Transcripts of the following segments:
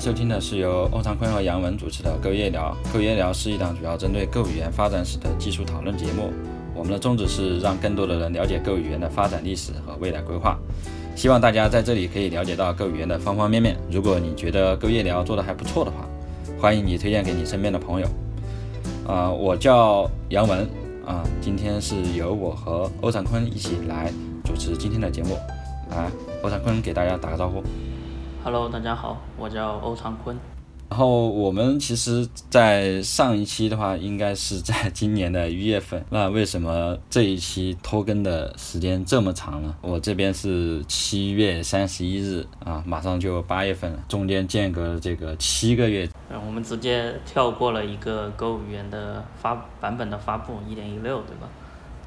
收听的是由欧长坤和杨文主持的《购夜聊》。《购夜聊》是一档主要针对购语言发展史的技术讨论节目。我们的宗旨是让更多的人了解购语言的发展历史和未来规划。希望大家在这里可以了解到购语言的方方面面。如果你觉得《购夜聊》做的还不错的话，欢迎你推荐给你身边的朋友。啊，我叫杨文啊，今天是由我和欧长坤一起来主持今天的节目。来，欧长坤给大家打个招呼。Hello，大家好，我叫欧长坤。然后我们其实，在上一期的话，应该是在今年的一月份。那为什么这一期拖更的时间这么长呢？我这边是七月三十一日啊，马上就八月份了，中间间隔了这个七个月。嗯，我们直接跳过了一个 Go 语言的发版本的发布，一点一六，对吧？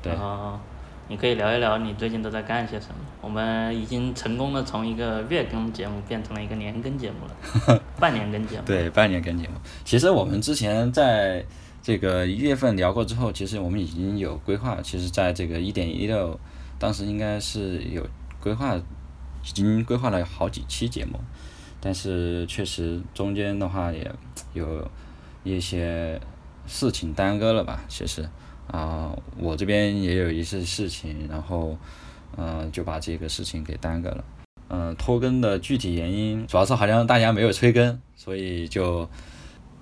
对然后你可以聊一聊你最近都在干些什么。我们已经成功的从一个月更节目变成了一个年更节目了，半年更节目。对，半年更节目。其实我们之前在这个一月份聊过之后，其实我们已经有规划。其实在这个一点一六，当时应该是有规划，已经规划了好几期节目，但是确实中间的话也有一些事情耽搁了吧。其实啊、我这边也有一些事情，然后嗯、呃就把这个事情给耽搁了。嗯，拖更的具体原因，主要是好像大家没有催更，所以就，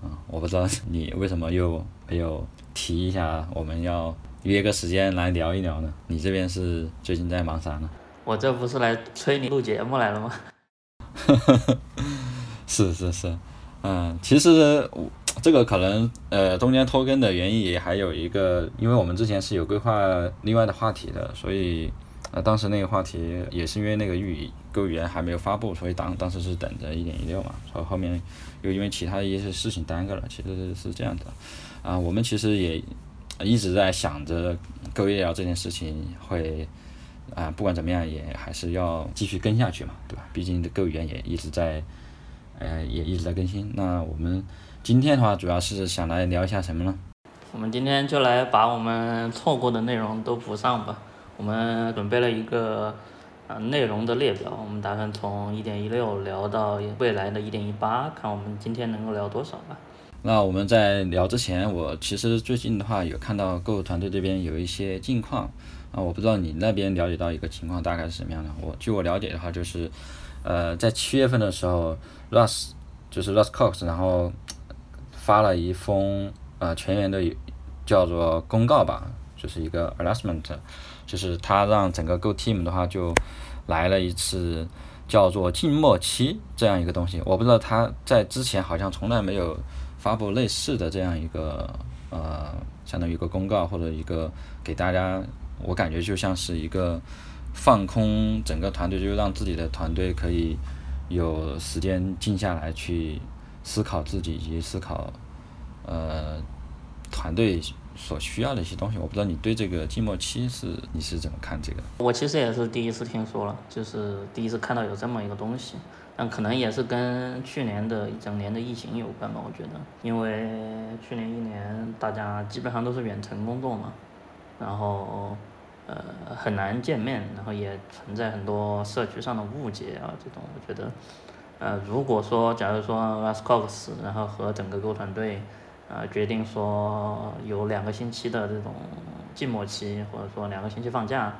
嗯，我不知道你为什么又没有提一下，我们要约个时间来聊一聊呢？你这边是最近在忙啥呢？我这不是来催你录节目来了吗？是 是是，嗯，其实我这个可能呃中间拖更的原因也还有一个，因为我们之前是有规划另外的话题的，所以呃当时那个话题也是因为那个预购语言还没有发布，所以当当时是等着一点一六嘛，所以后面又因为其他一些事情耽搁了，其实是这样的，啊、我们其实也一直在想着购夜聊这件事情会。啊、不管怎么样，也还是要继续跟下去嘛，对吧？毕竟这购语言也一直在，呃，也一直在更新。那我们今天的话，主要是想来聊一下什么呢？我们今天就来把我们错过的内容都补上吧。我们准备了一个呃内容的列表，我们打算从一点一六聊到未来的一点一八，看我们今天能够聊多少吧。那我们在聊之前，我其实最近的话有看到购物团队这边有一些近况啊，我不知道你那边了解到一个情况大概是什么样的。我据我了解的话，就是呃，在七月份的时候，Russ 就是 Russ Cox，然后发了一封呃全员的叫做公告吧，就是一个 announcement，就是他让整个 Go Team 的话就来了一次叫做静默期这样一个东西。我不知道他在之前好像从来没有发布类似的这样一个呃，相当于一个公告或者一个给大家，我感觉就像是一个放空整个团队，就让自己的团队可以有时间静下来去思考自己以及思考呃团队所需要的一些东西。我不知道你对这个静默期是你是怎么看这个？我其实也是第一次听说了，就是第一次看到有这么一个东西，但可能也是跟去年的一整年的疫情有关吧，我觉得，因为去年一年大家基本上都是远程工作嘛，然后呃很难见面，然后也存在很多社区上的误解啊，这种我觉得，呃如果说假如说 Russ Cox 然后和整个 Go 团队。呃，决定说有两个星期的这种静默期，或者说两个星期放假，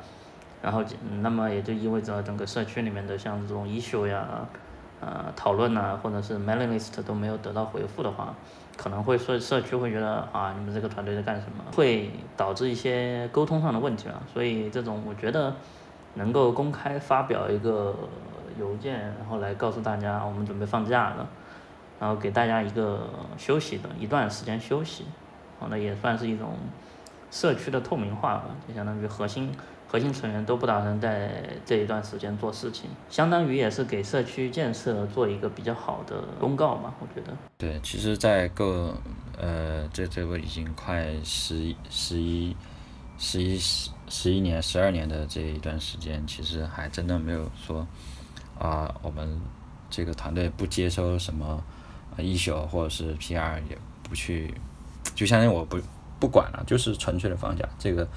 然后那么也就意味着整个社区里面的像这种 issue 呀、呃讨论呐，或者是 mailing list 都没有得到回复的话，可能会社社区会觉得啊，你们这个团队在干什么，会导致一些沟通上的问题啊。所以这种我觉得能够公开发表一个邮件，然后来告诉大家我们准备放假了。然后给大家一个休息的一段时间休息，好，那也算是一种社区的透明化吧，就相当于核心核心成员都不打算在这一段时间做事情，相当于也是给社区建设做一个比较好的公告吧，我觉得。对，其实，在够呃，这这个已经快十十一十一十十一年十二年的这一段时间，其实还真的没有说啊、我们这个团队不接收什么一宿或者是 PR 也不去，就相当于我不不管了，就是纯粹的放假，这个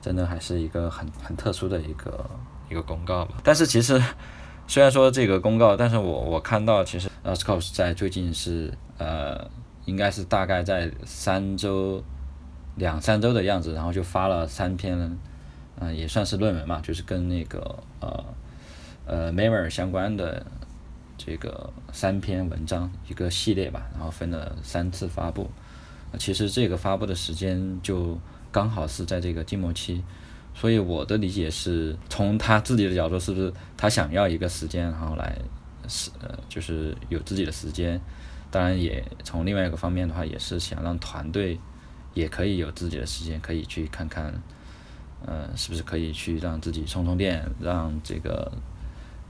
真的还是一个很很特殊的一个一个公告吧。但是其实 虽然说这个公告，但是我我看到其实 a s c o s 在最近是呃，应该是大概在三周两三周的样子，然后就发了三篇，嗯，也算是论文嘛，就是跟那个呃呃，memory 相关的这个三篇文章一个系列吧，然后分了三次发布。其实这个发布的时间就刚好是在这个静默期，所以我的理解是从他自己的角度，是不是他想要一个时间，然后来是就是有自己的时间，当然也从另外一个方面的话，也是想让团队也可以有自己的时间，可以去看看，呃是不是可以去让自己充充电，让这个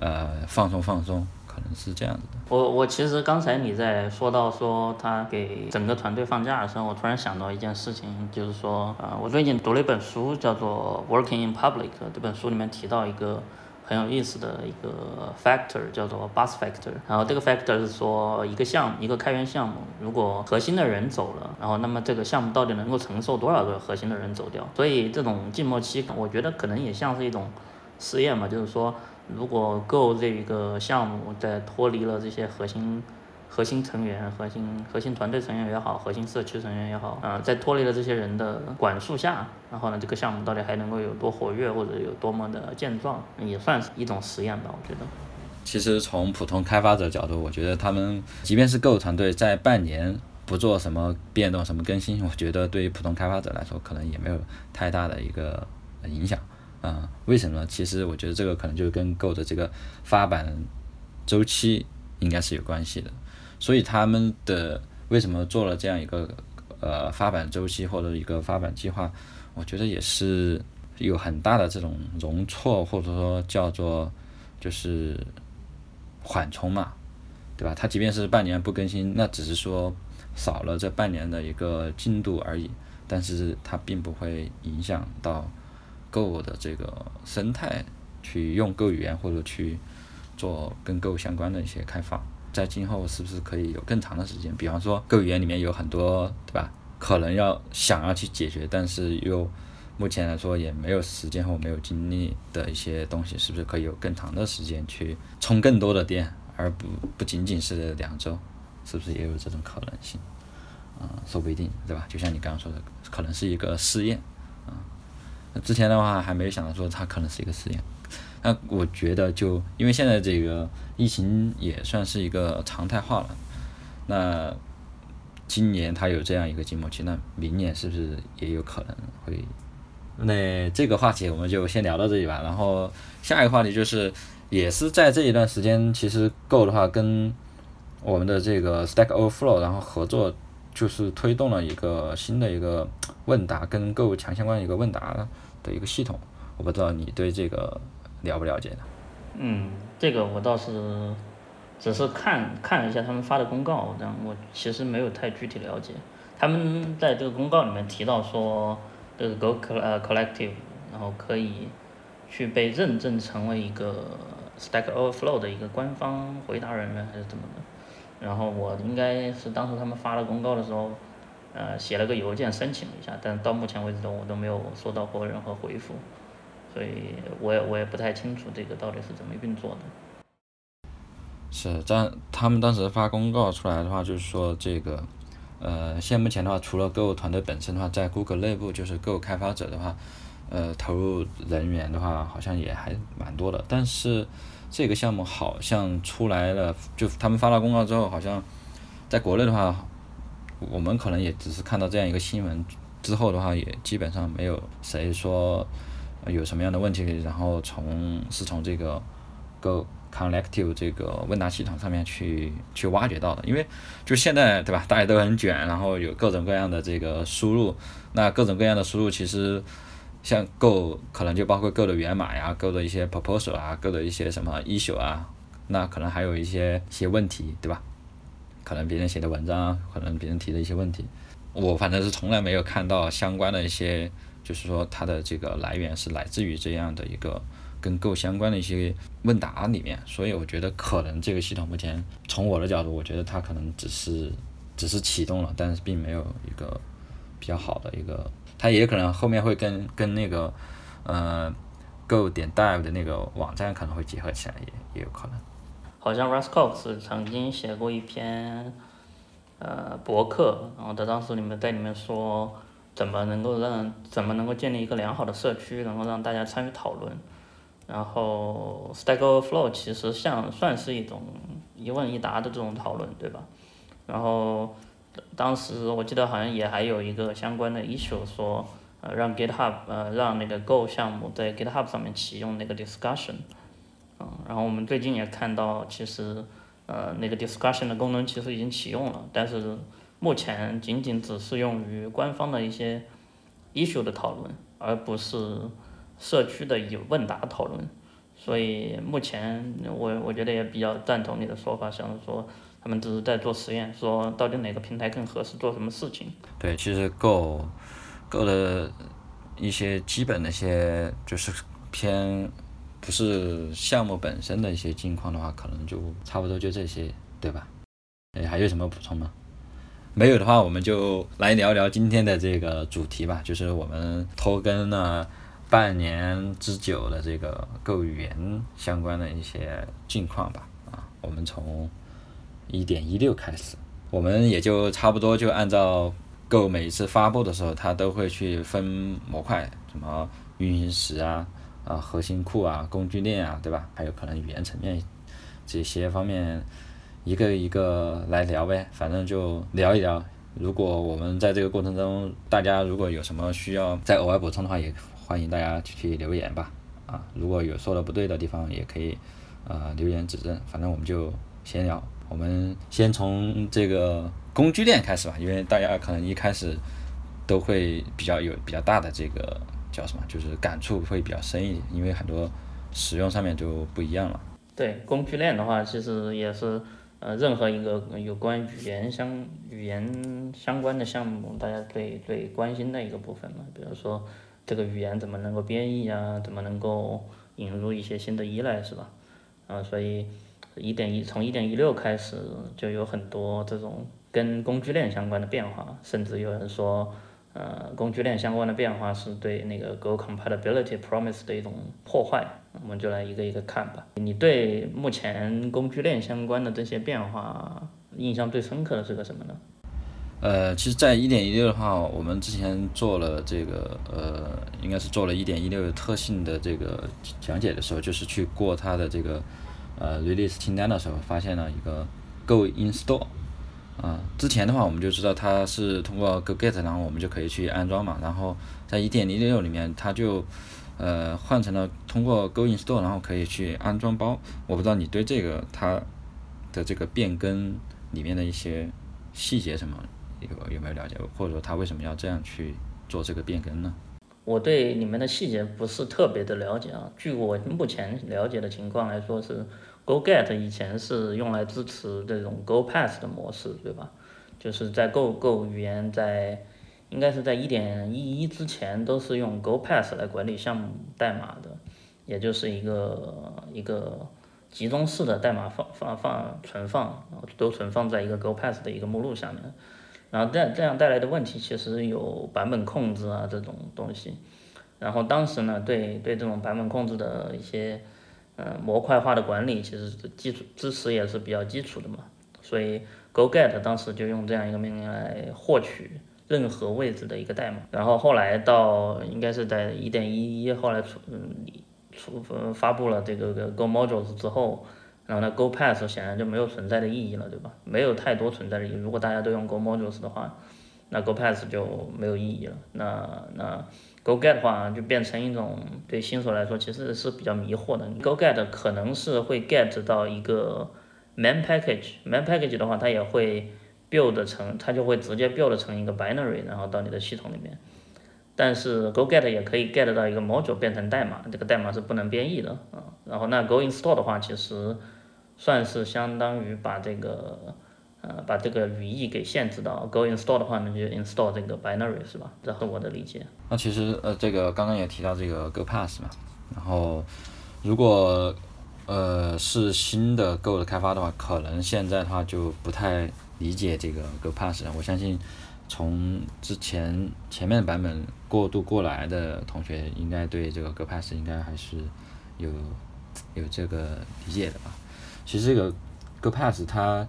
呃放松放松。可能是这样子的。我我其实刚才你在说到说他给整个团队放假的时候，我突然想到一件事情，就是说，呃，我最近读了一本书，叫做《Working in Public》。这本书里面提到一个很有意思的一个 factor，叫做 bus factor。然后这个 factor 是说，一个项目，一个开源项目，如果核心的人走了，然后那么这个项目到底能够承受多少个核心的人走掉？所以这种静默期，我觉得可能也像是一种试验嘛，就是说。如果 Go 这一个项目在脱离了这些核心核心成员、核心核心团队成员也好，核心社区成员也好，啊，在脱离了这些人的管束下，然后呢，这个项目到底还能够有多活跃，或者有多么的健壮，也算是一种实验吧，我觉得。其实从普通开发者角度，我觉得他们即便是 Go 团队在半年不做什么变动、什么更新，我觉得对于普通开发者来说，可能也没有太大的一个影响。啊，为什么？其实我觉得这个可能就跟 Go 的这个发版周期应该是有关系的。所以他们的为什么做了这样一个呃发版周期或者一个发版计划，我觉得也是有很大的这种容错或者说叫做就是缓冲嘛，对吧？它即便是半年不更新，那只是说少了这半年的一个进度而已，但是它并不会影响到。Go 的这个生态去用 Go 语言或者去做跟 Go 相关的一些开发，在今后是不是可以有更长的时间？比方说 Go 语言里面有很多，对吧？可能要想要去解决，但是又目前来说也没有时间或没有精力的一些东西，是不是可以有更长的时间去充更多的电，而不不仅仅是两周？是不是也有这种可能性？啊，说不一定，对吧？就像你刚刚说的，可能是一个试验。之前的话还没有想到说它可能是一个实验，那我觉得就因为现在这个疫情也算是一个常态化了，那今年它有这样一个静默期，那明年是不是也有可能会？那这个话题我们就先聊到这里吧。然后下一个话题就是也是在这一段时间，其实 Go 的话跟我们的这个 Stack Overflow 然后合作。就是推动了一个新的一个问答跟购物强相关的一个问答的一个系统，我不知道你对这个了不了解呢？嗯，这个我倒是只是看看了一下他们发的公告，但我其实没有太具体了解。他们在这个公告里面提到说，这个 Go 呃 Collective，然后可以去被认证成为一个 Stack Overflow 的一个官方回答人员还是怎么的？然后我应该是当时他们发了公告的时候，呃，写了个邮件申请了一下，但到目前为止都我都没有收到过任何回复，所以我也我也不太清楚这个到底是怎么运作的。是，但他们当时发公告出来的话，就是说这个，呃，现目前的话，除了 Go 团队本身的话，在 Google 内部就是 Go 开发者的话，呃，投入人员的话好像也还蛮多的，但是。这个项目好像出来了，就他们发了公告之后，好像在国内的话，我们可能也只是看到这样一个新闻，之后的话也基本上没有谁说有什么样的问题，然后从是从这个 Go Collective 这个问答系统上面去去挖掘到的，因为就现在对吧，大家都很卷，然后有各种各样的这个输入，那各种各样的输入其实。像 Go 可能就包括 Go 的源码呀，Go 的一些 proposal 啊，Go 的一些什么 issue 啊，那可能还有一些些问题，对吧？可能别人写的文章，可能别人提的一些问题，我反正是从来没有看到相关的一些，就是说它的这个来源是来自于这样的一个跟 Go 相关的一些问答里面，所以我觉得可能这个系统目前从我的角度，我觉得它可能只是只是启动了，但是并没有一个比较好的一个。它也可能后面会跟跟那个，呃 Go 点 Dev 的那个网站可能会结合起来，也也有可能。好像 Raskox 曾经写过一篇呃博客，然后他当时里面在里面说怎么能够让怎么能够建立一个良好的社区，然后让大家参与讨论。然后 Stack Overflow 其实像算是一种一问一答的这种讨论，对吧？然后当时我记得好像也还有一个相关的 issue 说，呃，让 GitHub 呃让那个 Go 项目在 GitHub 上面启用那个 discussion，嗯，然后我们最近也看到，其实呃那个 discussion 的功能其实已经启用了，但是目前仅仅只适用于官方的一些 issue 的讨论，而不是社区的有问答讨论。所以目前我我觉得也比较赞同你的说法，像是说他们只是在做实验，说到底哪个平台更合适做什么事情。对，其实 Go Go 的一些基本的一些就是偏不是项目本身的一些近况的话，可能就差不多就这些，对吧？哎，还有什么补充吗？没有的话，我们就来聊聊今天的这个主题吧，就是我们拖更了。半年之久的这个 Go 语言相关的一些近况吧，啊，我们从一点一六开始，我们也就差不多就按照 Go 每一次发布的时候，它都会去分模块，什么运行时啊，啊核心库啊，工具链啊，对吧？还有可能语言层面这些方面，一个一个来聊呗，反正就聊一聊。如果我们在这个过程中，大家如果有什么需要再额外补充的话，也。欢迎大家去留言吧，啊，如果有说的不对的地方，也可以呃留言指正。反正我们就闲聊，我们先从这个工具链开始吧，因为大家可能一开始都会比较有比较大的这个叫什么，就是感触会比较深一点，因为很多使用上面就不一样了。对，工具链的话，其实也是呃任何一个有关语言相语言相关的项目，大家最最关心的一个部分嘛，比如说。这个语言怎么能够编译啊？怎么能够引入一些新的依赖，是吧？啊，所以一点一从一点一六开始就有很多这种跟工具链相关的变化，甚至有人说，呃，工具链相关的变化是对那个 Go compatibility promise 的一种破坏。我们就来一个一个看吧。你对目前工具链相关的这些变化印象最深刻的是个什么呢？呃，其实，在一点一六的话，我们之前做了这个，呃，应该是做了一点一六特性的这个讲解的时候，就是去过它的这个呃 release 清单的时候，发现了一个 Go install，啊，之前的话我们就知道它是通过 Go get，然后我们就可以去安装嘛，然后在一点零六里面，它就呃换成了通过 Go install，然后可以去安装包。我不知道你对这个它的这个变更里面的一些细节什么。有有没有了解，或者说他为什么要这样去做这个变更呢？我对里面的细节不是特别的了解啊。据我目前了解的情况来说，是 Go Get 以前是用来支持这种 Go Pass 的模式，对吧？就是在 Go Go 语言在应该是在一点一一之前都是用 Go Pass 来管理项目代码的，也就是一个一个集中式的代码放放放存放，都存放在一个 Go Pass 的一个目录下面。然后这这样带来的问题其实有版本控制啊这种东西，然后当时呢对对这种版本控制的一些呃模块化的管理其实基础支持也是比较基础的嘛，所以 Go Get 当时就用这样一个命令来获取任何位置的一个代码，然后后来到应该是在一点一一后来出嗯出发布了这个个 Go Modules 之后。然后呢，Go Pass 显然就没有存在的意义了，对吧？没有太多存在的意义。如果大家都用 Go Modules 的话，那 Go Pass 就没有意义了。那那 Go Get 的话就变成一种对新手来说其实是比较迷惑的。Go Get 可能是会 get 到一个 main package，main package 的话它也会 build 成，它就会直接 build 成一个 binary，然后到你的系统里面。但是 Go Get 也可以 get 到一个 module 变成代码，这个代码是不能编译的啊。然后那 Go Install 的话，其实算是相当于把这个呃把这个语义给限制到 Go Install 的话呢，就 install 这个 binary 是吧？这是我的理解。那其实呃这个刚刚也提到这个 Go Pass 嘛，然后如果呃是新的 Go 的开发的话，可能现在的话就不太理解这个 Go Pass。我相信从之前前面版本过渡过来的同学，应该对这个 Go Pass 应该还是有有这个理解的吧？其实这个 Go Pass 它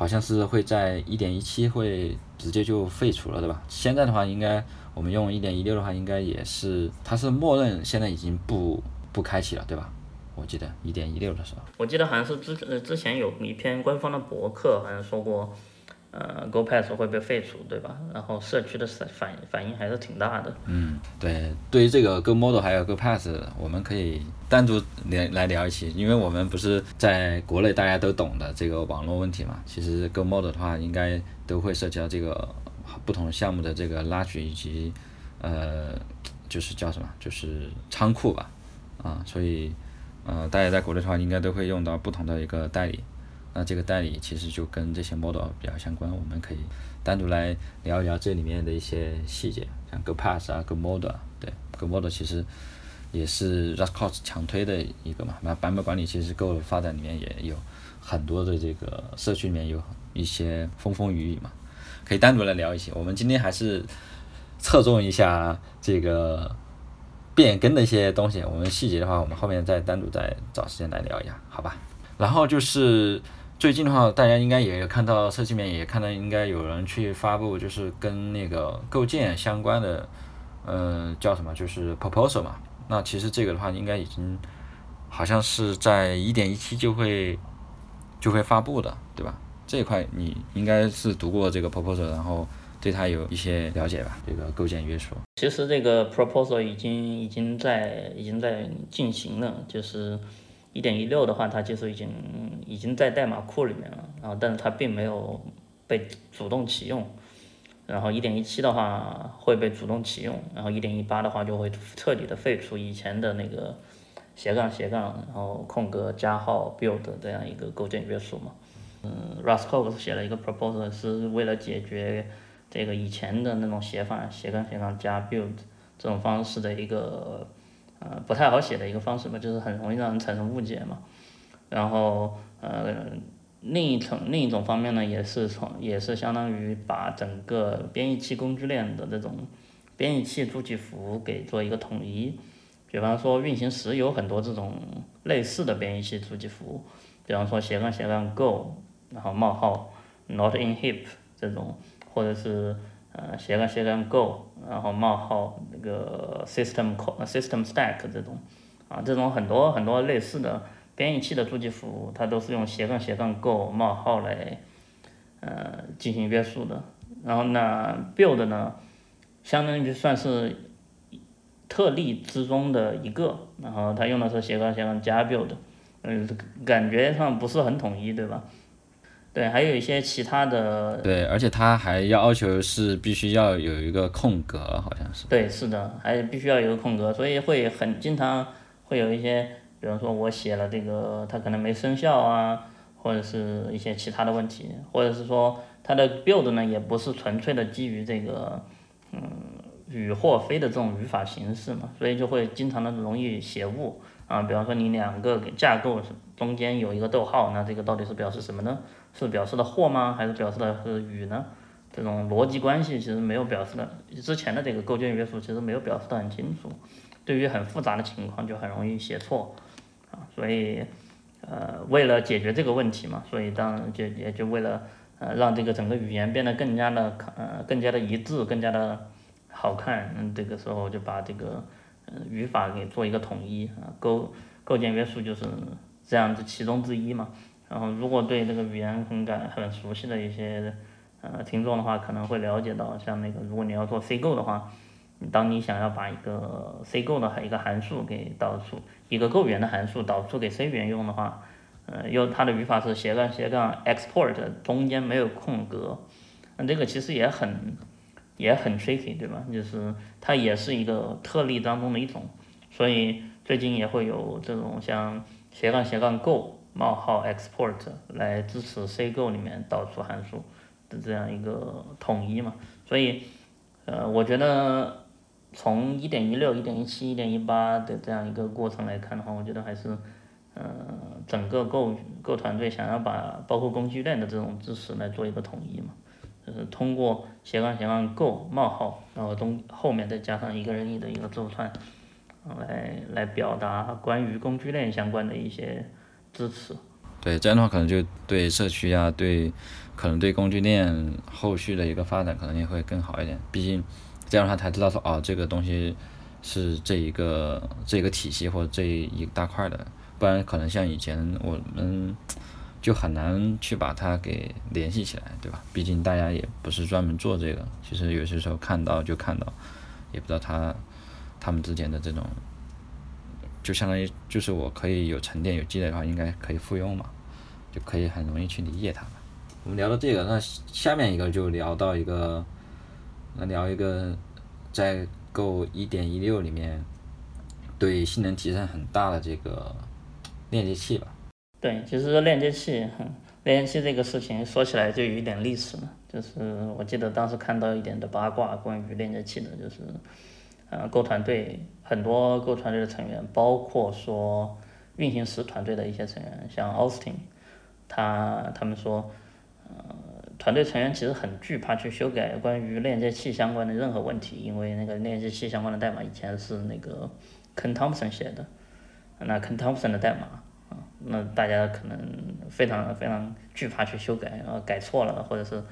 好像是会在一点一七会直接就废除了，对吧？现在的话，应该我们用一点一六的话，应该也是它是默认现在已经不不开启了，对吧？我记得一点一六的时候，我记得好像是之呃之前有一篇官方的博客，好像说过，呃，Go Pass 会被废除，对吧？然后社区的反反应还是挺大的。嗯，对，对于这个 Go Model 还有 Go Pass，我们可以单独聊来聊一期，因为我们不是在国内大家都懂的这个网络问题嘛。其实 Go Model 的话，应该都会涉及到这个不同项目的这个拉取以及呃，就是叫什么，就是仓库吧，啊，所以。呃，大家在国内的话，应该都会用到不同的一个代理，那这个代理其实就跟这些 model 比较相关，我们可以单独来聊一聊这里面的一些细节，像 Go Pass 啊，Go Model，对，Go Model 其实也是 Rustcos 强推的一个嘛，那版本管理其实 Go 发展里面也有很多的这个社区里面有一些风风雨雨嘛，可以单独来聊一些。我们今天还是侧重一下这个。变更的一些东西，我们细节的话，我们后面再单独再找时间来聊一下，好吧？然后就是最近的话，大家应该也有看到，社区里面也看到，应该有人去发布，就是跟那个构建相关的，呃，叫什么？就是 proposal 嘛。那其实这个的话，应该已经好像是在一点一七就会就会发布的，对吧？这一块你应该是读过这个 proposal，然后。对它有一些了解吧，这个构建约束。其实这个 proposal 已经已经在已经在进行了，就是一点一六的话，它其实已经已经在代码库里面了，然后但是它并没有被主动启用。然后一点一七的话会被主动启用，然后一点一八的话就会彻底的废除以前的那个斜杠斜杠，然后空格加号 build 这样一个构建约束嘛。嗯，Rustcos 写了一个 proposal 是为了解决。这个以前的那种写法，斜杠斜杠加 build 这种方式的一个呃不太好写的一个方式吧，就是很容易让人产生误解嘛。然后呃另一层另一种方面呢，也是从也是相当于把整个编译器工具链的这种编译器主机服务给做一个统一。比方说运行时有很多这种类似的编译器主机服务，比方说斜杠斜杠 go，然后冒号 not in heap 这种。或者是呃斜杠斜杠 go，然后冒号那个 system system stack 这种，啊这种很多很多类似的编译器的主机服务，它都是用斜杠斜杠 go 冒号来呃进行约束的。然后呢 build 呢，相当于算是特例之中的一个，然后它用的是斜杠斜杠加 build，嗯感觉上不是很统一，对吧？对，还有一些其他的。对，而且他还要求是必须要有一个空格，好像是。对，是的，还必须要有个空格，所以会很经常会有一些，比如说我写了这个，它可能没生效啊，或者是一些其他的问题，或者是说它的 build 呢也不是纯粹的基于这个，嗯，与或非的这种语法形式嘛，所以就会经常的容易写误啊，比方说你两个架构中间有一个逗号，那这个到底是表示什么呢？是表示的或吗？还是表示的是与呢？这种逻辑关系其实没有表示的，之前的这个构建约束其实没有表示的很清楚，对于很复杂的情况就很容易写错，啊，所以，呃，为了解决这个问题嘛，所以当就也就为了呃让这个整个语言变得更加的呃更加的一致，更加的好看，嗯，这个时候就把这个呃语法给做一个统一啊，构构建约束就是这样子其中之一嘛。然后，如果对这个语言很感很熟悉的一些呃听众的话，可能会了解到，像那个如果你要做 C 构的话，当你想要把一个 C 构的一个函数给导出，一个构语言的函数导出给 C 语言用的话，呃，用它的语法是斜杠斜杠 export，中间没有空格，那这个其实也很也很 tricky，对吧？就是它也是一个特例当中的一种，所以最近也会有这种像斜杠斜杠 go。冒号 export 来支持 C Go 里面导出函数的这样一个统一嘛，所以，呃，我觉得从一点一六、一点一七、一点一八的这样一个过程来看的话，我觉得还是，呃，整个 Go Go 团队想要把包括工具链的这种支持来做一个统一嘛，就是通过斜杠斜杠 Go 冒号，然后中后面再加上一个人一的一个字符串，来来表达关于工具链相关的一些支持。对，这样的话可能就对社区啊，对，可能对工具链后续的一个发展可能也会更好一点。毕竟这样的话才知道说，哦，这个东西是这一个这一个体系或者这一大块的，不然可能像以前我们就很难去把它给联系起来，对吧？毕竟大家也不是专门做这个，其实有些时候看到就看到，也不知道他他们之间的这种。就相当于就是我可以有沉淀有积累的话，应该可以复用嘛，就可以很容易去理解它们。我们聊到这个，那下面一个就聊到一个，那聊一个在 Go 一点一六里面对性能提升很大的这个链接器吧。对，其实链接器，链接器这个事情说起来就有一点历史了，就是我记得当时看到一点的八卦关于链接器的，就是。呃，Go 团队很多 Go 团队的成员，包括说运行时团队的一些成员，像 Austin，他他们说，呃，团队成员其实很惧怕去修改关于链接器相关的任何问题，因为那个链接器相关的代码以前是那个 Ken Thompson 写的，那 Ken Thompson 的代码啊，那大家可能非常非常惧怕去修改，然后改错了或者是。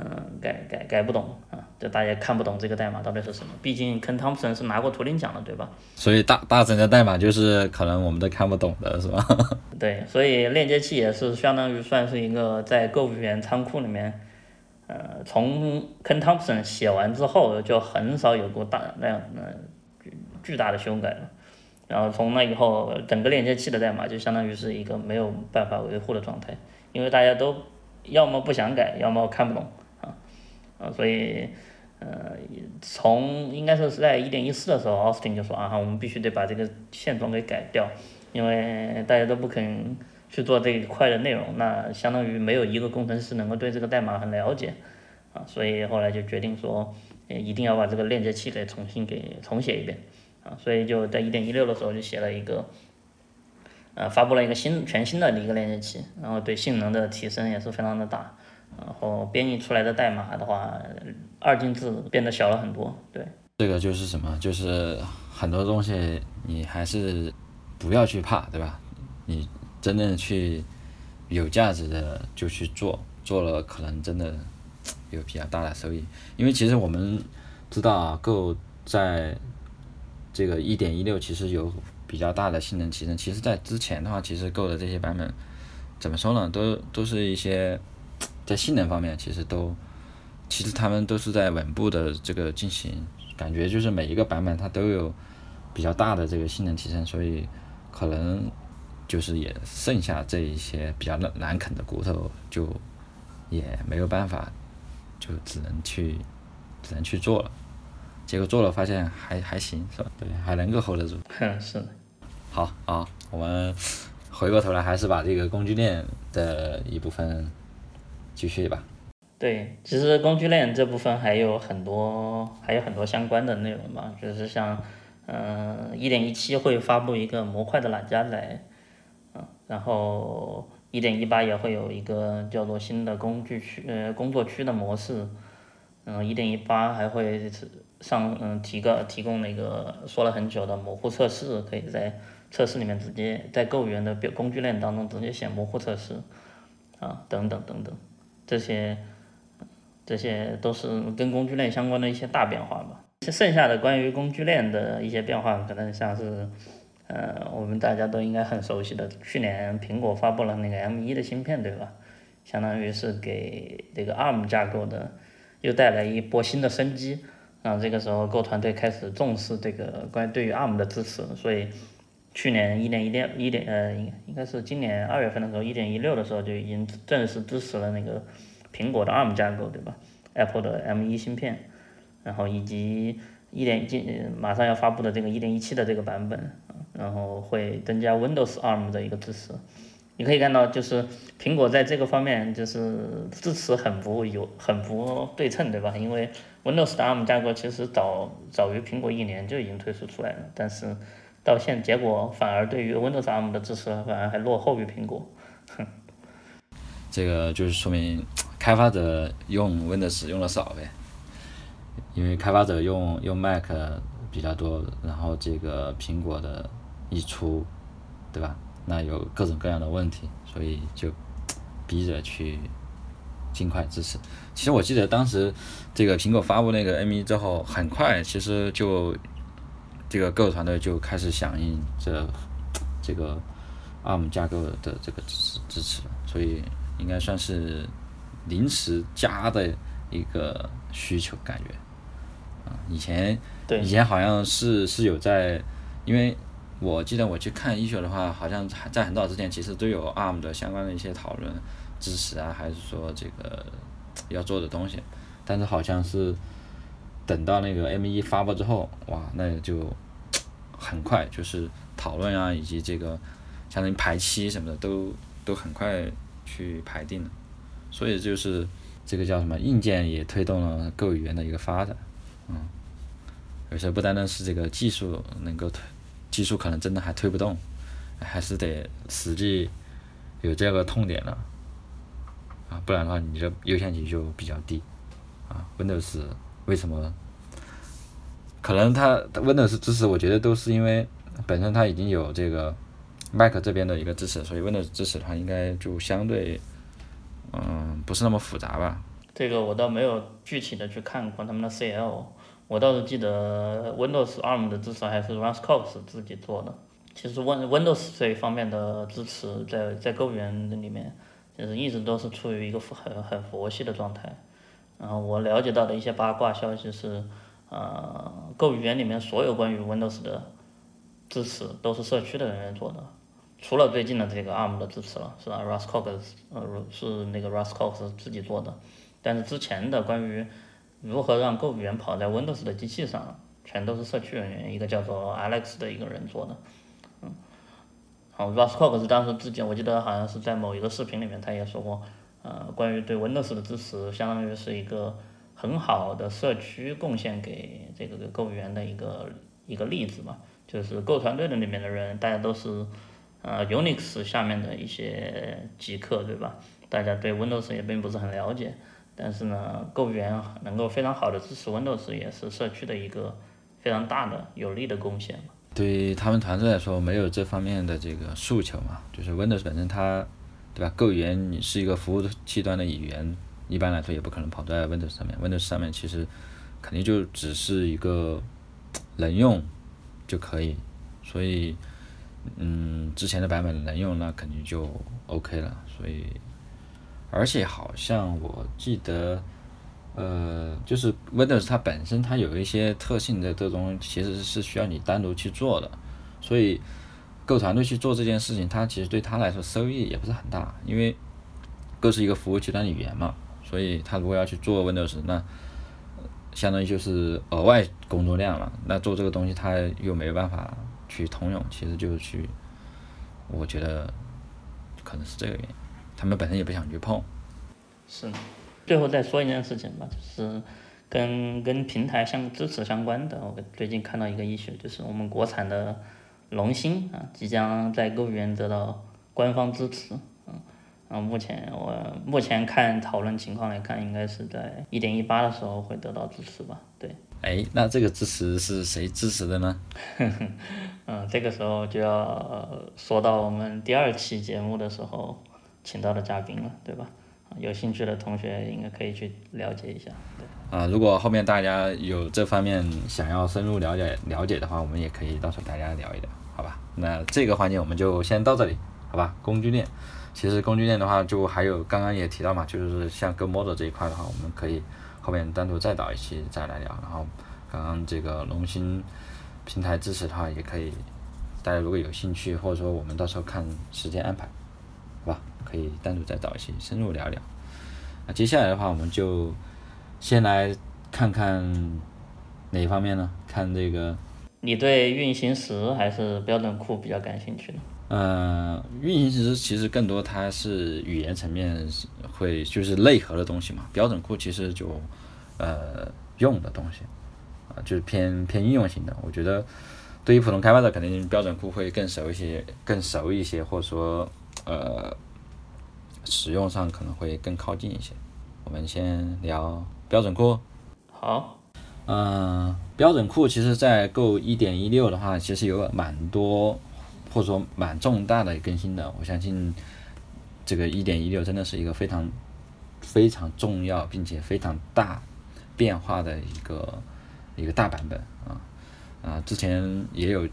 嗯，改改改不懂啊，就大家看不懂这个代码到底是什么。毕竟，Ken Thompson 是拿过图灵奖的，对吧？所以大大神的代码就是可能我们都看不懂的，是吧？对，所以链接器也是相当于算是一个在 Go 语言仓库里面，呃，从 Ken Thompson 写完之后就很少有过大那样的巨巨大的修改了。然后从那以后，整个链接器的代码就相当于是一个没有办法维护的状态，因为大家都要么不想改，要么看不懂啊。啊，所以，呃，从应该说是在一点一四的时候，Austin 就说啊，我们必须得把这个现状给改掉，因为大家都不肯去做这一块的内容，那相当于没有一个工程师能够对这个代码很了解，啊，所以后来就决定说，一定要把这个链接器给重新给重写一遍，啊，所以就在一点一六的时候就写了一个，呃，发布了一个新全新的一个链接器，然后对性能的提升也是非常的大。然后编译出来的代码的话，二进制变得小了很多。对，这个就是什么？就是很多东西你还是不要去怕，对吧？你真正去有价值的就去做，做了可能真的有比较大的收益。因为其实我们知道啊，Go 在这个一点一六其实有比较大的性能提升。其实，在之前的话，其实 Go 的这些版本怎么说呢？都都是一些。在性能方面，其实都，其实他们都是在稳步的这个进行，感觉就是每一个版本它都有比较大的这个性能提升，所以可能就是也剩下这一些比较难难啃的骨头，就也没有办法，就只能去只能去做了，结果做了发现还还行，是吧？对，还能够 hold 得住。是的。好啊，我们回过头来还是把这个工具链的一部分。继续吧。对，其实工具链这部分还有很多，还有很多相关的内容吧，就是像，嗯，一点一七会发布一个模块的揽加载，嗯，然后一点一八也会有一个叫做新的工具区，呃，工作区的模式，嗯，一点一八还会上，嗯，提个提供那个说了很久的模糊测试，可以在测试里面直接在 Go 语言的表工具链当中直接写模糊测试，啊，等等等等。这些，这些都是跟工具链相关的一些大变化吧。剩下的关于工具链的一些变化，可能像是，呃，我们大家都应该很熟悉的，去年苹果发布了那个 M1 的芯片，对吧？相当于是给这个 ARM 架构的又带来一波新的生机。然后这个时候，Go 团队开始重视这个关于对于 ARM 的支持，所以去年一点一点一点呃，应应该是今年二月份的时候，一点一六的时候就已经正式支持了那个。苹果的 ARM 架构对吧？Apple 的 M1 芯片，然后以及一点进马上要发布的这个一点一七的这个版本，然后会增加 Windows ARM 的一个支持。你可以看到，就是苹果在这个方面就是支持很不有很不对称，对吧？因为 Windows 的 ARM 架构其实早早于苹果一年就已经推出出来了，但是到现结果反而对于 Windows ARM 的支持反而还落后于苹果，哼。这个就是说明。开发者用 Windows 用的少呗，因为开发者用用 Mac 比较多，然后这个苹果的一出，对吧？那有各种各样的问题，所以就逼着去尽快支持。其实我记得当时这个苹果发布那个 M1 之后，很快其实就这个各个团队就开始响应这 这个 ARM 架构的这个支持支持了，所以应该算是临时加的一个需求感觉。啊，以前对以前好像是是有在，因为我记得我去看医学的话，好像还在很早之前其实都有 ARM 的相关的一些讨论支持啊，还是说这个要做的东西，但是好像是等到那个 M 1发布之后，哇，那就很快就是讨论啊，以及这个相当于排期什么的都都很快去排定了，所以就是这个叫什么硬件也推动了 Go 语言的一个发展，嗯，有时候不单单是这个技术能够推，技术可能真的还推不动，还是得实际有这个痛点了，啊，不然的话你这优先级就比较低，啊，Windows 为什么？可能它 Windows 支持，我觉得都是因为本身它已经有这个 Mac 这边的一个支持，所以 Windows 支持的话，应该就相对嗯不是那么复杂吧。这个我倒没有具体的去看过他们的 CL，我倒是记得 Windows ARM 的支持还是 Raskox 自己做的。其实 Win Windows 这一方面的支持在在 Go 语言里面，就是一直都是处于一个很很佛系的状态。然后我了解到的一些八卦消息是，呃，Go 语言里面所有关于 Windows 的支持都是社区的人员做的，除了最近的这个 ARM 的支持了，是吧？Raskox 呃是那个 Raskox 自己做的。但是之前的关于如何让 Go 语言跑在 Windows 的机器上，全都是社区人员，一个叫做 Alex 的一个人做的。嗯，好 r u s c o x 当时自己我记得好像是在某一个视频里面他也说过，呃，关于对 Windows 的支持，相当于是一个很好的社区贡献给这个 Go 语言的一个一个例子嘛，就是购团队的里面的人，大家都是呃 Unix 下面的一些极客，对吧？大家对 Windows 也并不是很了解。但是呢，Go 语言能够非常好的支持 Windows，也是社区的一个非常大的有利的贡献嘛。对他们团队来说，没有这方面的这个诉求嘛，就是 Windows 本身它，对吧？Go 语言你是一个服务器端的语言，一般来说也不可能跑在 Windows 上面。Windows 上面其实肯定就只是一个能用就可以，所以嗯，之前的版本能用那肯定就 OK 了，所以。而且好像我记得，呃，就是 Windows 它本身它有一些特性的这种，其实是需要你单独去做的，所以 Go 团队去做这件事情，它其实对他来说收益也不是很大，因为 Go 是一个服务器端语言嘛，所以他如果要去做 Windows，那相当于就是额外工作量了。那做这个东西他又没有办法去通用，其实就是去，我觉得可能是这个原因。他们本身也不想去碰。是，最后再说一件事情吧，就是跟跟平台相支持相关的。我最近看到一个医学，就是我们国产的龙芯啊，即将在购物园得到官方支持。嗯，然后目前我目前看讨论情况来看，应该是在一点一八的时候会得到支持吧？对。哎，那这个支持是谁支持的呢？嗯，这个时候就要说到我们第二期节目的时候。请到的嘉宾了，对吧？有兴趣的同学应该可以去了解一下。啊，如果后面大家有这方面想要深入了解了解的话，我们也可以到时候大家聊一聊，好吧？那这个环节我们就先到这里，好吧？工具链，其实工具链的话，就还有刚刚也提到嘛，就是像 Go Model 这一块的话，我们可以后面单独再找一期再来聊。然后刚刚这个龙芯平台支持的话，也可以，大家如果有兴趣，或者说我们到时候看时间安排。好吧可以单独再找一些深入聊一聊。那接下来的话，我们就先来看看哪一方面呢？看这个。你对运行时还是标准库比较感兴趣呢？呃，运行时其实更多它是语言层面会就是内核的东西嘛。标准库其实就呃用的东西啊，就是偏偏应用型的。我觉得对于普通开发者，肯定标准库会更熟一些，更熟一些，或者说呃。使用上可能会更靠近一些。我们先聊标准库。好，嗯，标准库其实在 Go 1.16的话，其实有蛮多或者说蛮重大的更新的。我相信这个一点一六真的是一个非常非常重要并且非常大变化的一个一个大版本啊啊，之前也有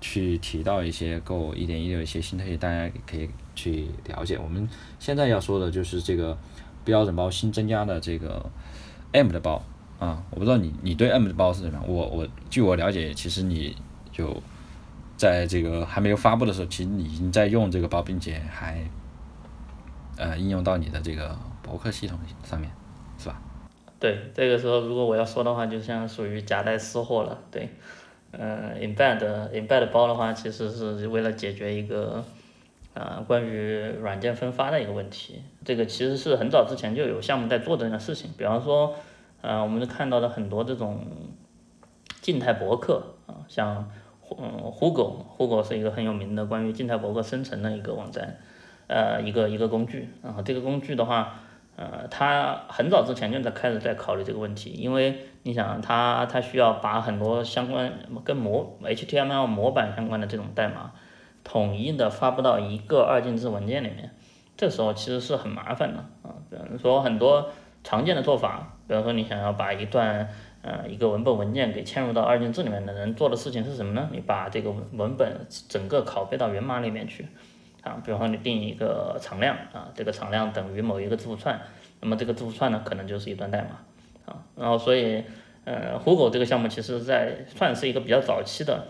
去提到一些 Go 1.16一些新特性，大家可以去了解。我们现在要说的就是这个标准包新增加的这个 M 的包。啊，我不知道你你对 M 的包是怎么？我我据我了解，其实你就在这个还没有发布的时候，其实你已经在用这个包，并且还呃应用到你的这个博客系统上面，是吧？对，这个时候如果我要说的话，就像属于夹带私货了。对，呃，embed embed 包的话，其实是为了解决一个啊关于软件分发的一个问题。这个其实是很早之前就有项目在做这件事情，比方说。啊，我们看到的很多这种静态博客啊，像嗯虎狗，虎狗是一个很有名的关于静态博客生成的一个网站，呃，一个一个工具。然后这个工具的话，呃，它很早之前就在开始在考虑这个问题，因为你想，它它需要把很多相关跟模 HTML 模板相关的这种代码，统一的发布到一个二进制文件里面，这时候其实是很麻烦的啊。比如说很多常见的做法。比方说，你想要把一段呃一个文本文件给嵌入到二进制里面的人做的事情是什么呢？你把这个文本整个拷贝到源码里面去啊。比方说，你定一个常量啊，这个常量等于某一个字符串，那么这个字符串呢，可能就是一段代码啊。然后，所以呃，虎狗这个项目其实在算是一个比较早期的，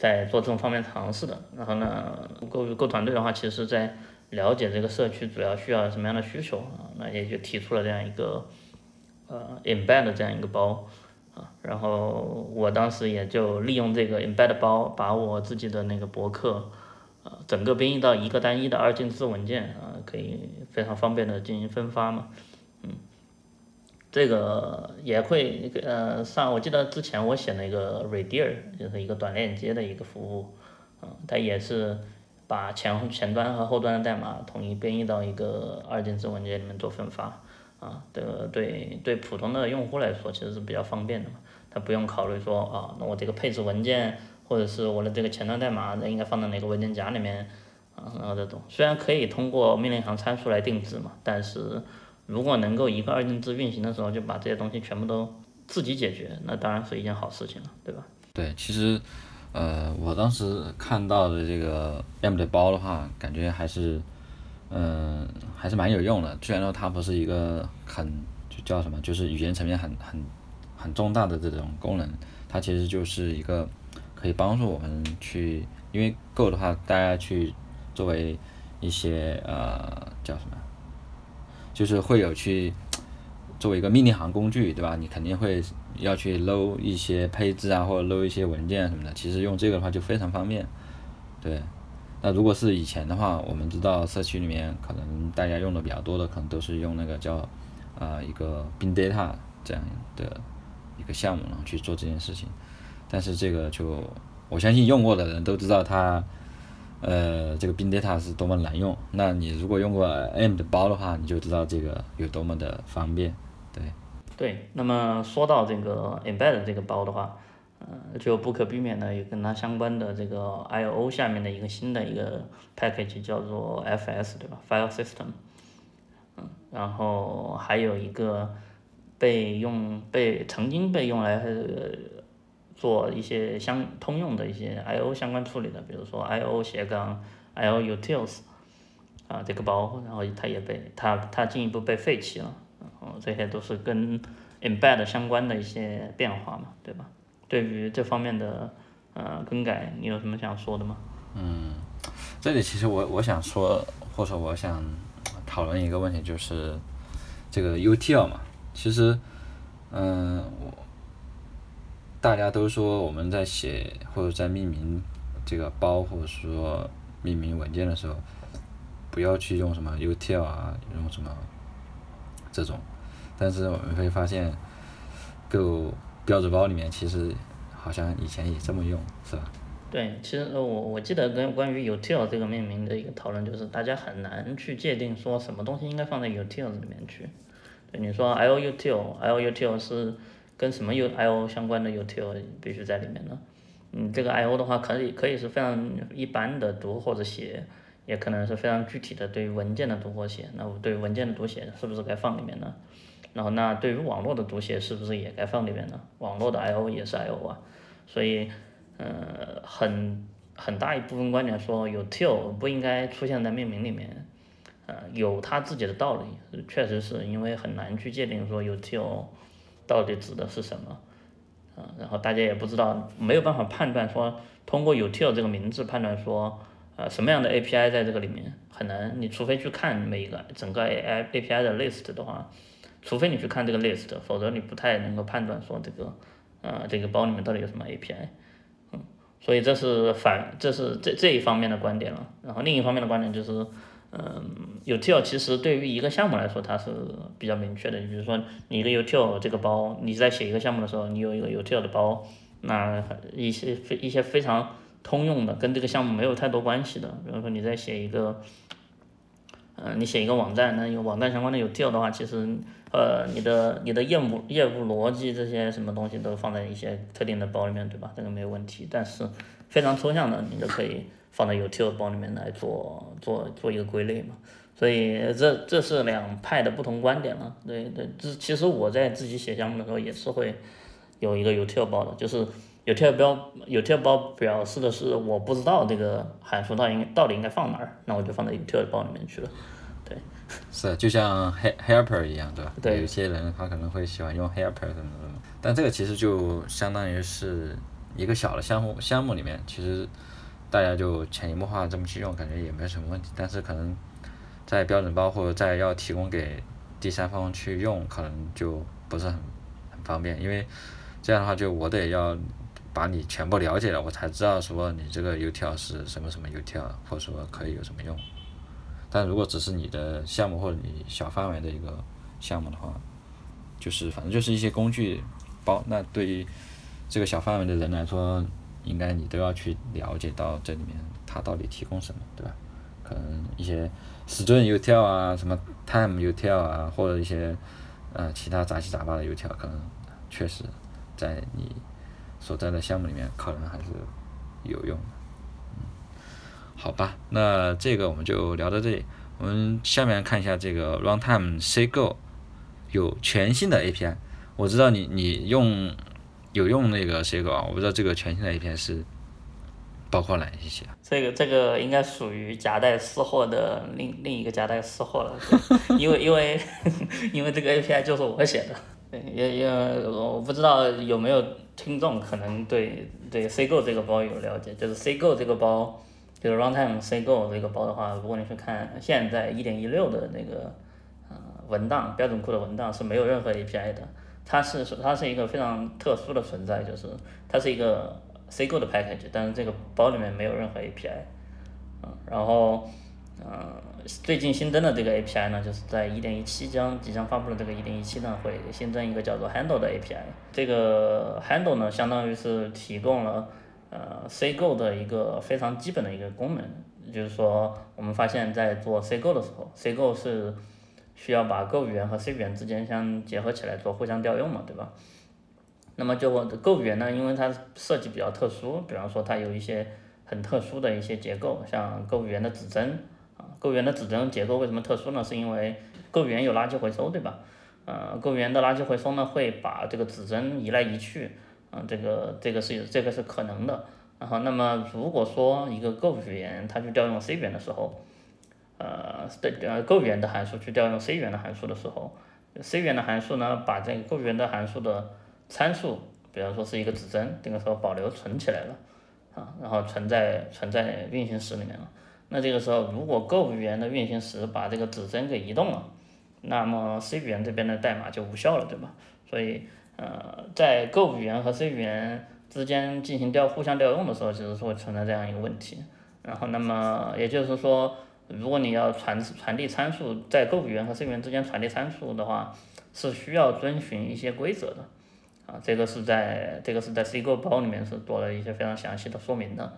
在做这种方面尝试的。然后呢，够够团队的话，其实在了解这个社区主要需要什么样的需求啊，那也就提出了这样一个。呃，embed 的这样一个包啊，然后我当时也就利用这个 embed 包，把我自己的那个博客啊，整个编译到一个单一的二进制文件啊，可以非常方便的进行分发嘛，这个也会呃上，我记得之前我写了一个 Radier 就是一个短链接的一个服务，啊，它也是把前前端和后端的代码统一编译到一个二进制文件里面做分发。啊，这个对对普通的用户来说其实是比较方便的嘛，他不用考虑说啊，那我这个配置文件或者是我的这个前端代码，那应该放在哪个文件夹里面啊？然后这种虽然可以通过命令行参数来定制嘛，但是如果能够一个二进制运行的时候就把这些东西全部都自己解决，那当然是一件好事情了，对吧？对，其实呃，我当时看到的这个 M 的包的话，感觉还是。嗯，还是蛮有用的。虽然说它不是一个很就叫什么，就是语言层面很很很重大的这种功能，它其实就是一个可以帮助我们去，因为 Go 的话，大家去作为一些呃叫什么，就是会有去作为一个命令行工具，对吧？你肯定会要去搂一些配置啊，或者搂一些文件什么的。其实用这个的话就非常方便，对。那如果是以前的话，我们知道社区里面可能大家用的比较多的，可能都是用那个叫啊一个 Bin Data 这样的一个项目，然后去做这件事情。但是这个就我相信用过的人都知道它，呃，这个 Bin Data 是多么难用。那你如果用过 M 的包的话，你就知道这个有多么的方便。对。对，那么说到这个 Embed 这个包的话。呃，就不可避免的有跟它相关的这个 I/O 下面的一个新的一个 package 叫做 FS 对吧？File System，嗯，然后还有一个被用被曾经被用来做一些相通用的一些 I/O 相关处理的，比如说 I/O 斜杠 I/O Utils，啊这个包，然后它也被它它进一步被废弃了，然后这些都是跟 embed 相关的一些变化嘛，对吧？对于这方面的呃更改，你有什么想说的吗？嗯，这里其实我我想说，或者我想讨论一个问题，就是这个 util 嘛，其实嗯，我大家都说我们在写或者在命名这个包，或者说命名文件的时候，不要去用什么 util 啊，用什么这种，但是我们会发现，Go。标准包里面其实好像以前也这么用，是吧？对，其实我我记得跟关于 util 这个命名的一个讨论，就是大家很难去界定说什么东西应该放在 util 里面去，对你说 I O U T O I O U T O 是跟什么 U I O 相关的 U T O 必须在里面呢。嗯，这个 I O 的话可以可以是非常一般的读或者写，也可能是非常具体的对于文件的读或写。那我对于文件的读写是不是该放里面呢？然后那对于网络的读写是不是也该放里面呢？网络的 I O 也是 I O 啊，所以呃很很大一部分观点说有 TIL 不应该出现在命名里面，呃有它自己的道理，确实是因为很难去界定说有 TIL 到底指的是什么。啊然后大家也不知道，没有办法判断说通过 util 这个名字判断说，呃，什么样的 API 在这个里面很难，你除非去看每一个整个 AI API 的 list 的话，除非你去看这个 list，否则你不太能够判断说这个，呃，这个包里面到底有什么 API，嗯，所以这是反，这是这这一方面的观点了。然后另一方面的观点就是。嗯，util 其实对于一个项目来说，它是比较明确的。你比如说，你一个 util 这个包，你在写一个项目的时候，你有一个 util 的包，那一些非一些非常通用的，跟这个项目没有太多关系的，比如说你在写一个，呃，你写一个网站，那有网站相关的 util 的话，其实呃，你的你的业务业务逻辑这些什么东西都放在一些特定的包里面，对吧？这个没有问题。但是非常抽象的，你就可以。放在 util 包里面来做做做一个归类嘛，所以这这是两派的不同观点了。对对，这其实我在自己写项目的时候也是会有一个 util 包的，就是 util 包 util 包表示的是我不知道这个函数到底到底应该放哪儿，那我就放在 util 包里面去了。对，是就像 helper 一样，对吧？对。有些人他可能会喜欢用 helper 什么什么，但这个其实就相当于是一个小的项目项目里面，其实。大家就潜移默化这么去用，感觉也没什么问题。但是可能在标准包或者在要提供给第三方去用，可能就不是很很方便。因为这样的话，就我得要把你全部了解了，我才知道说你这个 UTL 是什么什么 UTL，或者说可以有什么用。但如果只是你的项目或者你小范围的一个项目的话，就是反正就是一些工具包。那对于这个小范围的人来说，应该你都要去了解到这里面它到底提供什么，对吧？可能一些 string util 啊，什么 time util 啊，或者一些呃其他杂七杂八的 util，可能确实在你所在的项目里面可能还是有用的。嗯，好吧，那这个我们就聊到这里。我们下面看一下这个 runtime cgo 有全新的 API。我知道你你用。有用那个 C 狗啊，我不知道这个全新的 API 是包括哪一些。这个这个应该属于夹带私货的另另一个夹带私货了，因为因为 因为这个 API 就是我写的。对，因因为我不知道有没有听众可能对对 C 狗这个包有了解，就是 C 狗这个包，就是 runtime C 狗这个包的话，如果你去看现在一点一六的那个呃文档标准库的文档是没有任何 API 的。它是它是一个非常特殊的存在，就是它是一个 C 构的 package，但是这个包里面没有任何 API，嗯，然后嗯，最近新增的这个 API 呢，就是在一点一七将即将发布的这个一点一七呢，会新增一个叫做 Handle 的 API。这个 Handle 呢，相当于是提供了呃 C 构的一个非常基本的一个功能，就是说我们发现，在做 C 构的时候，C 构是需要把 Go 语言和 C 语言之间相结合起来做互相调用嘛，对吧？那么就 Go 语言呢，因为它设计比较特殊，比方说它有一些很特殊的一些结构，像 Go 语言的指针啊，Go 语言的指针结构为什么特殊呢？是因为 Go 语言有垃圾回收，对吧？呃，Go 语言的垃圾回收呢，会把这个指针移来移去，啊，这个这个是这个是可能的。然后，那么如果说一个 Go 语言它去调用 C 语言的时候，呃，对呃，Go 语言的函数去调用 C 语言的函数的时候，C 语言的函数呢，把这个 Go 语言的函数的参数，比方说是一个指针，这个时候保留存起来了，啊，然后存在存在运行时里面了。那这个时候，如果 Go 语言的运行时把这个指针给移动了，那么 C 语言这边的代码就无效了，对吧？所以，呃，在 Go 语言和 C 语言之间进行调互相调用的时候，其实是会存在这样一个问题。然后，那么也就是说。如果你要传传递参数，在购物员和 C 员之间传递参数的话，是需要遵循一些规则的，啊，这个是在这个是在 C Go 包里面是做了一些非常详细的说明的。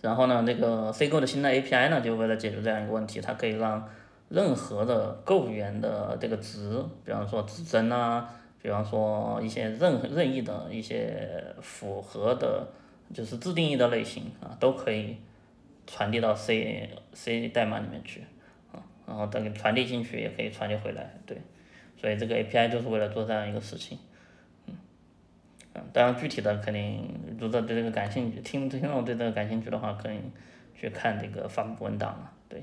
然后呢，那个 C Go 的新的 API 呢，就为了解决这样一个问题，它可以让任何的购物员的这个值，比方说指针啊，比方说一些任任意的一些符合的，就是自定义的类型啊，都可以传递到 C C 代码里面去啊，然后等传递进去也可以传递回来，对，所以这个 API 就是为了做这样一个事情，嗯，嗯，当然具体的肯定如果对这个感兴趣，听听众对这个感兴趣的话，可以去看这个发布文档了，对。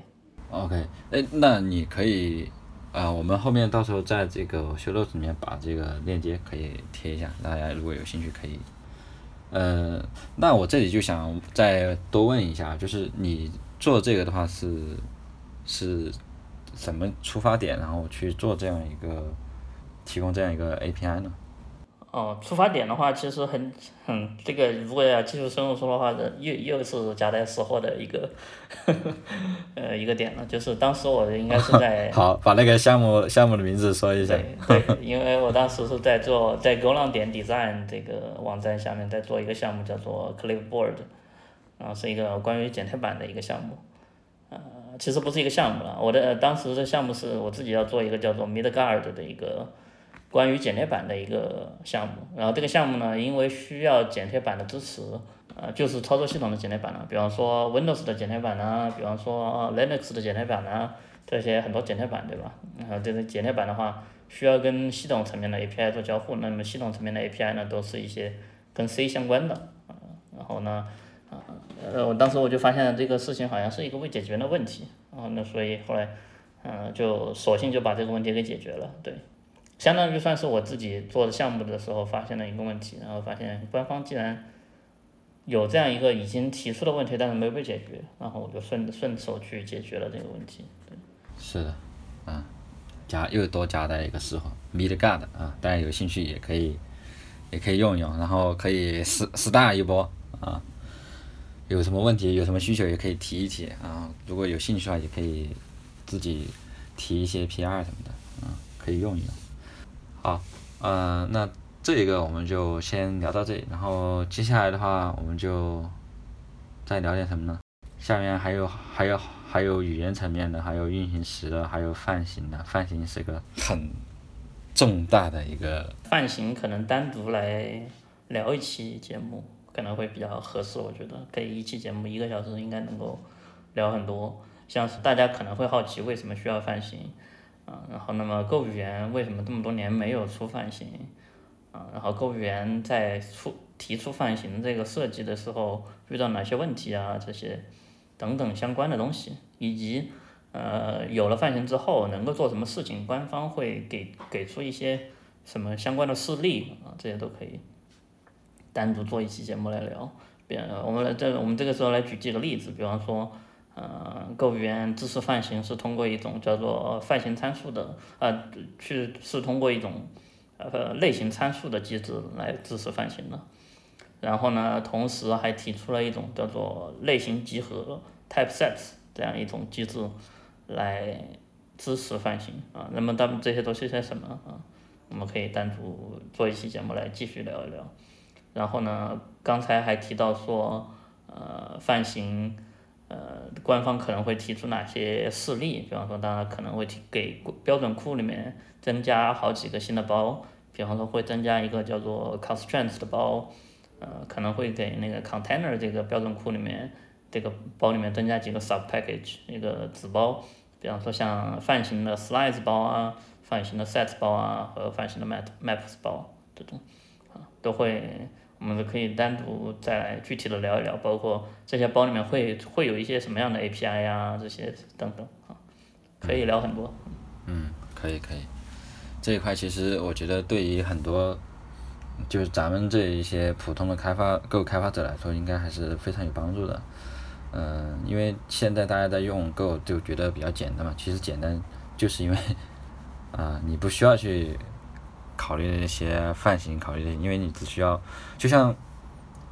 OK，哎，那你可以，啊，我们后面到时候在这个修路里面把这个链接可以贴一下，大家如果有兴趣可以。呃，那我这里就想再多问一下，就是你做这个的话是是什么出发点，然后去做这样一个提供这样一个 API 呢？哦，出发点的话，其实很很这个，如果要技术深入说的话，又又是夹带私货的一个，呃，一个点了。就是当时我应该是在 好，把那个项目项目的名字说一下。对对，因为我当时是在做在 Go 浪点 Design 这个网站下面在做一个项目，叫做 Clipboard，然后是一个关于剪贴板的一个项目。呃，其实不是一个项目了，我的当时的项目是我自己要做一个叫做 Midgard 的一个。关于剪贴板的一个项目，然后这个项目呢，因为需要剪贴板的支持，呃，就是操作系统的剪贴板了，比方说 Windows 的剪贴板呢，比方说 Linux 的剪贴板呢，这些很多剪贴板，对吧？然后这个剪贴板的话，需要跟系统层面的 API 做交互，那么系统层面的 API 呢，都是一些跟 C 相关的，然后呢，呃，我当时我就发现这个事情好像是一个未解决的问题，啊那所以后来，嗯，就索性就把这个问题给解决了，对。相当于算是我自己做的项目的时候发现了一个问题，然后发现官方既然有这样一个已经提出的问题，但是没有被解决，然后我就顺顺手去解决了这个问题。对，是的，嗯，加又多加带一个时候，Midgard 啊，大家有兴趣也可以也可以用一用，然后可以试试大一波啊，有什么问题有什么需求也可以提一提啊，如果有兴趣的话也可以自己提一些 PR 什么的，啊，可以用一用。呃，那这一个我们就先聊到这里，然后接下来的话，我们就再聊点什么呢？下面还有还有还有语言层面的，还有运行时的，还有泛型的。泛型是个很重大的一个。泛型可能单独来聊一期节目可能会比较合适，我觉得可以一期节目一个小时应该能够聊很多。像是大家可能会好奇为什么需要泛型。啊，然后那么 Go 语言为什么这么多年没有出泛型？啊，然后 Go 语言在出提出泛型这个设计的时候遇到哪些问题啊？这些等等相关的东西，以及呃有了泛型之后能够做什么事情？官方会给给出一些什么相关的事例啊？这些都可以单独做一期节目来聊。比我们来这我们这个时候来举几个例子，比方说。呃，Go 语言支持泛型是通过一种叫做泛型参数的，呃，去是通过一种呃类型参数的机制来支持泛型的。然后呢，同时还提出了一种叫做类型集合 （typesets） 这样一种机制来支持泛型啊。那么，他们这些都是些什么啊？我们可以单独做一期节目来继续聊一聊。然后呢，刚才还提到说，呃，泛型。呃，官方可能会提出哪些事例？比方说，当然可能会提给标准库里面增加好几个新的包，比方说会增加一个叫做 constraints 的包，呃，可能会给那个 container 这个标准库里面这个包里面增加几个 sub package 一个子包，比方说像泛型的 slice 包啊，泛型的 set 包啊和泛型的 map maps 包这种，啊，都会。我们可以单独再来具体的聊一聊，包括这些包里面会会有一些什么样的 API 呀，这些等等啊，可以聊很多。嗯，可以可以，这一块其实我觉得对于很多就是咱们这一些普通的开发 Go 开发者来说，应该还是非常有帮助的。嗯，因为现在大家在用 Go 就觉得比较简单嘛，其实简单就是因为 啊，你不需要去。考虑那些泛型，考虑的，因为你只需要，就像，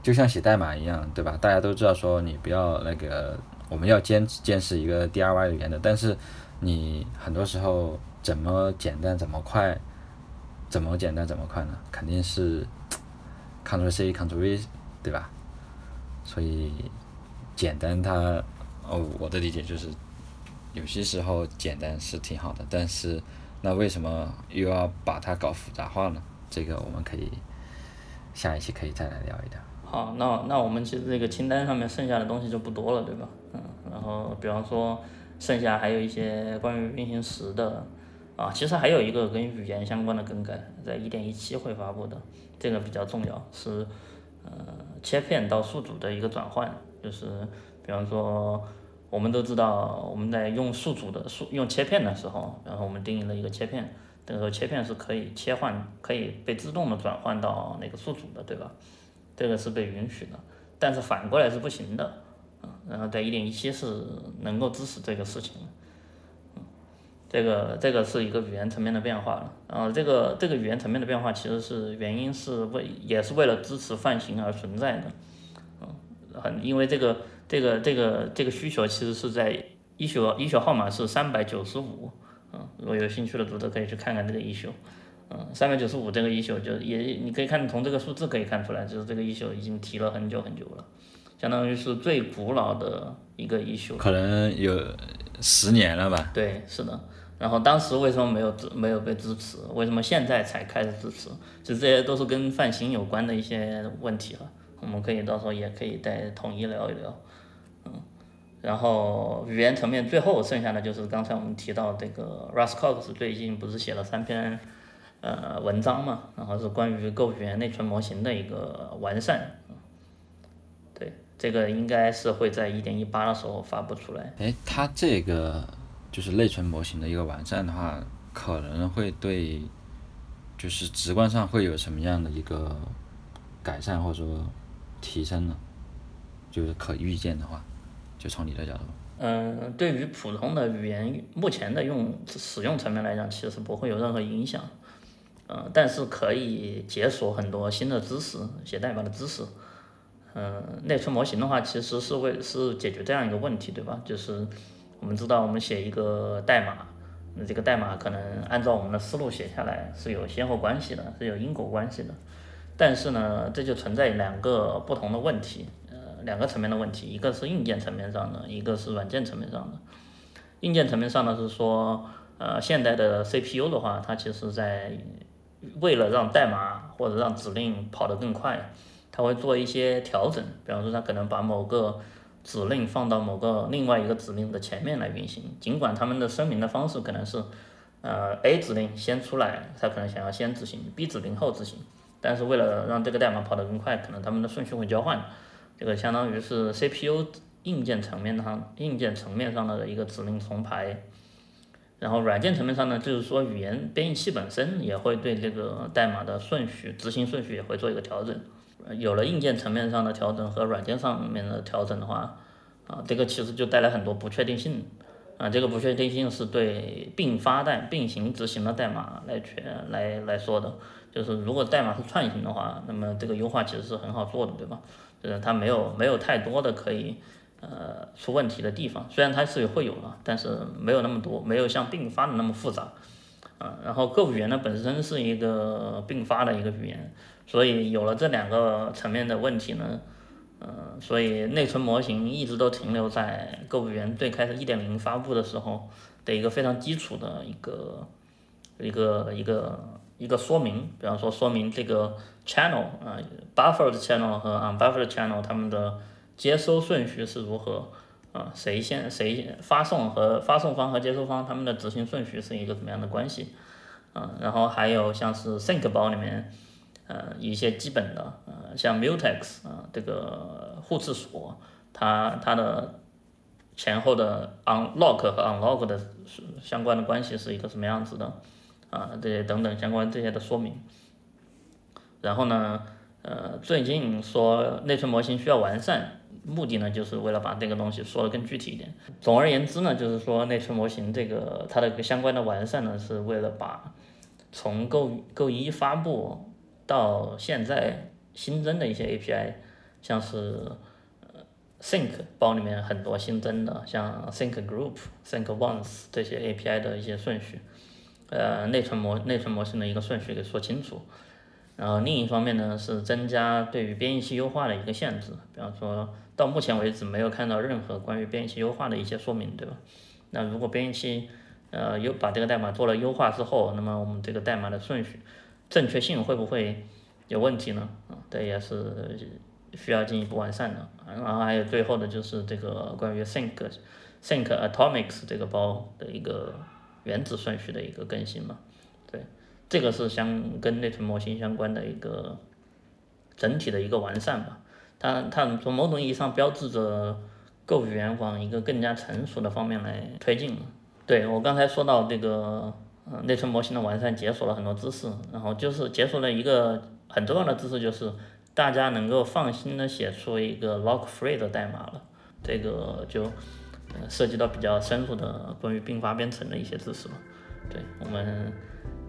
就像写代码一样，对吧？大家都知道说你不要那个，我们要坚坚持一个 DIY 语言的，但是你很多时候怎么简单怎么快，怎么简单怎么快呢？肯定是 Ctrl C Ctrl V，对吧？所以简单它，哦，我的理解就是有些时候简单是挺好的，但是那为什么又要把它搞复杂化呢？这个我们可以下一期可以再来聊一聊。好，那那我们其实这个清单上面剩下的东西就不多了，对吧？嗯，然后比方说剩下还有一些关于运行时的，啊，其实还有一个跟语言相关的更改，在一点一七会发布的，这个比较重要，是呃切片到数组的一个转换，就是比方说我们都知道我们在用数组的数用切片的时候，然后我们定义了一个切片，这个时候切片是可以切换，可以被自动的转换到那个数组的，对吧？这个是被允许的，但是反过来是不行的，嗯，然后在一点一七是能够支持这个事情，嗯，这个这个是一个语言层面的变化了，然后这个这个语言层面的变化其实是原因是为也是为了支持泛型而存在的，嗯，很因为这个这个这个这个需求其实是在一宿一宿号码是三百九十五，嗯，如果有兴趣的读者可以去看看这个一宿。嗯，三百九十五这个一宿就也你可以看从这个数字可以看出来，就是这个一宿已经提了很久很久了，相当于是最古老的一个一宿，可能有十年了吧。对，是的。然后当时为什么没有支没有被支持？为什么现在才开始支持？其实这些都是跟泛型有关的一些问题了。我们可以到时候也可以再统一聊一聊。然后语言层面最后剩下的就是刚才我们提到这个 Russ Cox 最近不是写了三篇。呃，文章嘛，然后是关于 Go 语言内存模型的一个完善，对，这个应该是会在一点一八的时候发布出来。哎，它这个就是内存模型的一个完善的话，可能会对，就是直观上会有什么样的一个改善或者说提升呢？就是可预见的话，就从你的角度。嗯，对于普通的语言目前的用使用层面来讲，其实不会有任何影响。呃，但是可以解锁很多新的知识，写代码的知识。嗯，内存模型的话，其实是为是解决这样一个问题，对吧？就是我们知道，我们写一个代码，那这个代码可能按照我们的思路写下来是有先后关系的，是有因果关系的。但是呢，这就存在两个不同的问题，两个层面的问题，一个是硬件层面上的，一个是软件层面上的。硬件层面上呢，是说，呃，现代的 CPU 的话，它其实在为了让代码或者让指令跑得更快，它会做一些调整。比方说，它可能把某个指令放到某个另外一个指令的前面来运行。尽管他们的声明的方式可能是，呃，A 指令先出来，它可能想要先执行；B 指令后执行。但是为了让这个代码跑得更快，可能他们的顺序会交换。这个相当于是 CPU 硬件层面上硬件层面上的一个指令重排。然后软件层面上呢，就是说语言编译器本身也会对这个代码的顺序、执行顺序也会做一个调整。有了硬件层面上的调整和软件上面的调整的话，啊，这个其实就带来很多不确定性。啊，这个不确定性是对并发代、并行执行的代码来全来来说的。就是如果代码是串行的话，那么这个优化其实是很好做的，对吧？就是它没有没有太多的可以。呃，出问题的地方，虽然它是会有了，但是没有那么多，没有像并发的那么复杂，啊，然后 Go 语言呢本身是一个并发的一个语言，所以有了这两个层面的问题呢，呃，所以内存模型一直都停留在 Go 语言最开始一点零发布的时候的一个非常基础的一个一个一个一个说明，比方说说明这个 channel 啊，buffered channel 和 unbuffered channel 它们的。接收顺序是如何？啊，谁先谁发送和发送方和接收方他们的执行顺序是一个怎么样的关系？啊，然后还有像是 sync 包里面，呃，一些基本的，呃，像 mutex 啊，这个互斥锁，它它的前后的 unlock 和 unlock 的相关的关系是一个什么样子的？啊，这些等等相关这些的说明。然后呢，呃，最近说内存模型需要完善。目的呢，就是为了把这个东西说的更具体一点。总而言之呢，就是说内存模型这个它的相关的完善呢，是为了把从 Go Go 一发布到现在新增的一些 API，像是 Sync 包里面很多新增的，像 Sync Group、Sync Once 这些 API 的一些顺序，呃，内存模内存模型的一个顺序给说清楚。然后另一方面呢，是增加对于编译器优化的一个限制，比方说到目前为止没有看到任何关于编译器优化的一些说明，对吧？那如果编译器呃优把这个代码做了优化之后，那么我们这个代码的顺序正确性会不会有问题呢？啊，这也是需要进一步完善的。然后还有最后的就是这个关于 think think atomics 这个包的一个原子顺序的一个更新嘛。对，这个是相跟内存模型相关的一个整体的一个完善吧。它它从某种意义上标志着 Go 语言往一个更加成熟的方面来推进了。对我刚才说到这个，呃，内存模型的完善解锁了很多知识，然后就是解锁了一个很重要的知识，就是大家能够放心的写出一个 lock free 的代码了。这个就涉及到比较深入的关于并发编程的一些知识了。对我们。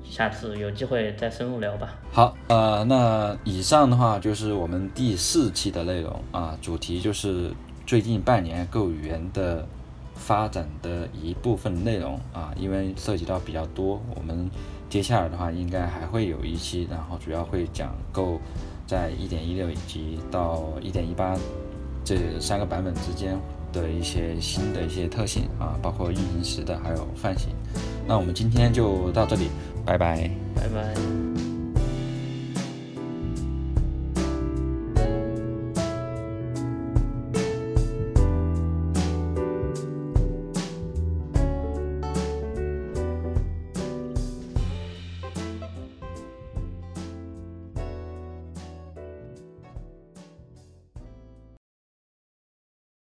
下次有机会再深入聊吧。好，呃，那以上的话就是我们第四期的内容啊，主题就是最近半年 Go 语言的发展的一部分内容啊，因为涉及到比较多，我们接下来的话应该还会有一期，然后主要会讲 Go 在一点一六以及到一点一八这三个版本之间的一些新的一些特性啊，包括运行时的还有泛型。那我们今天就到这里。拜拜，拜拜。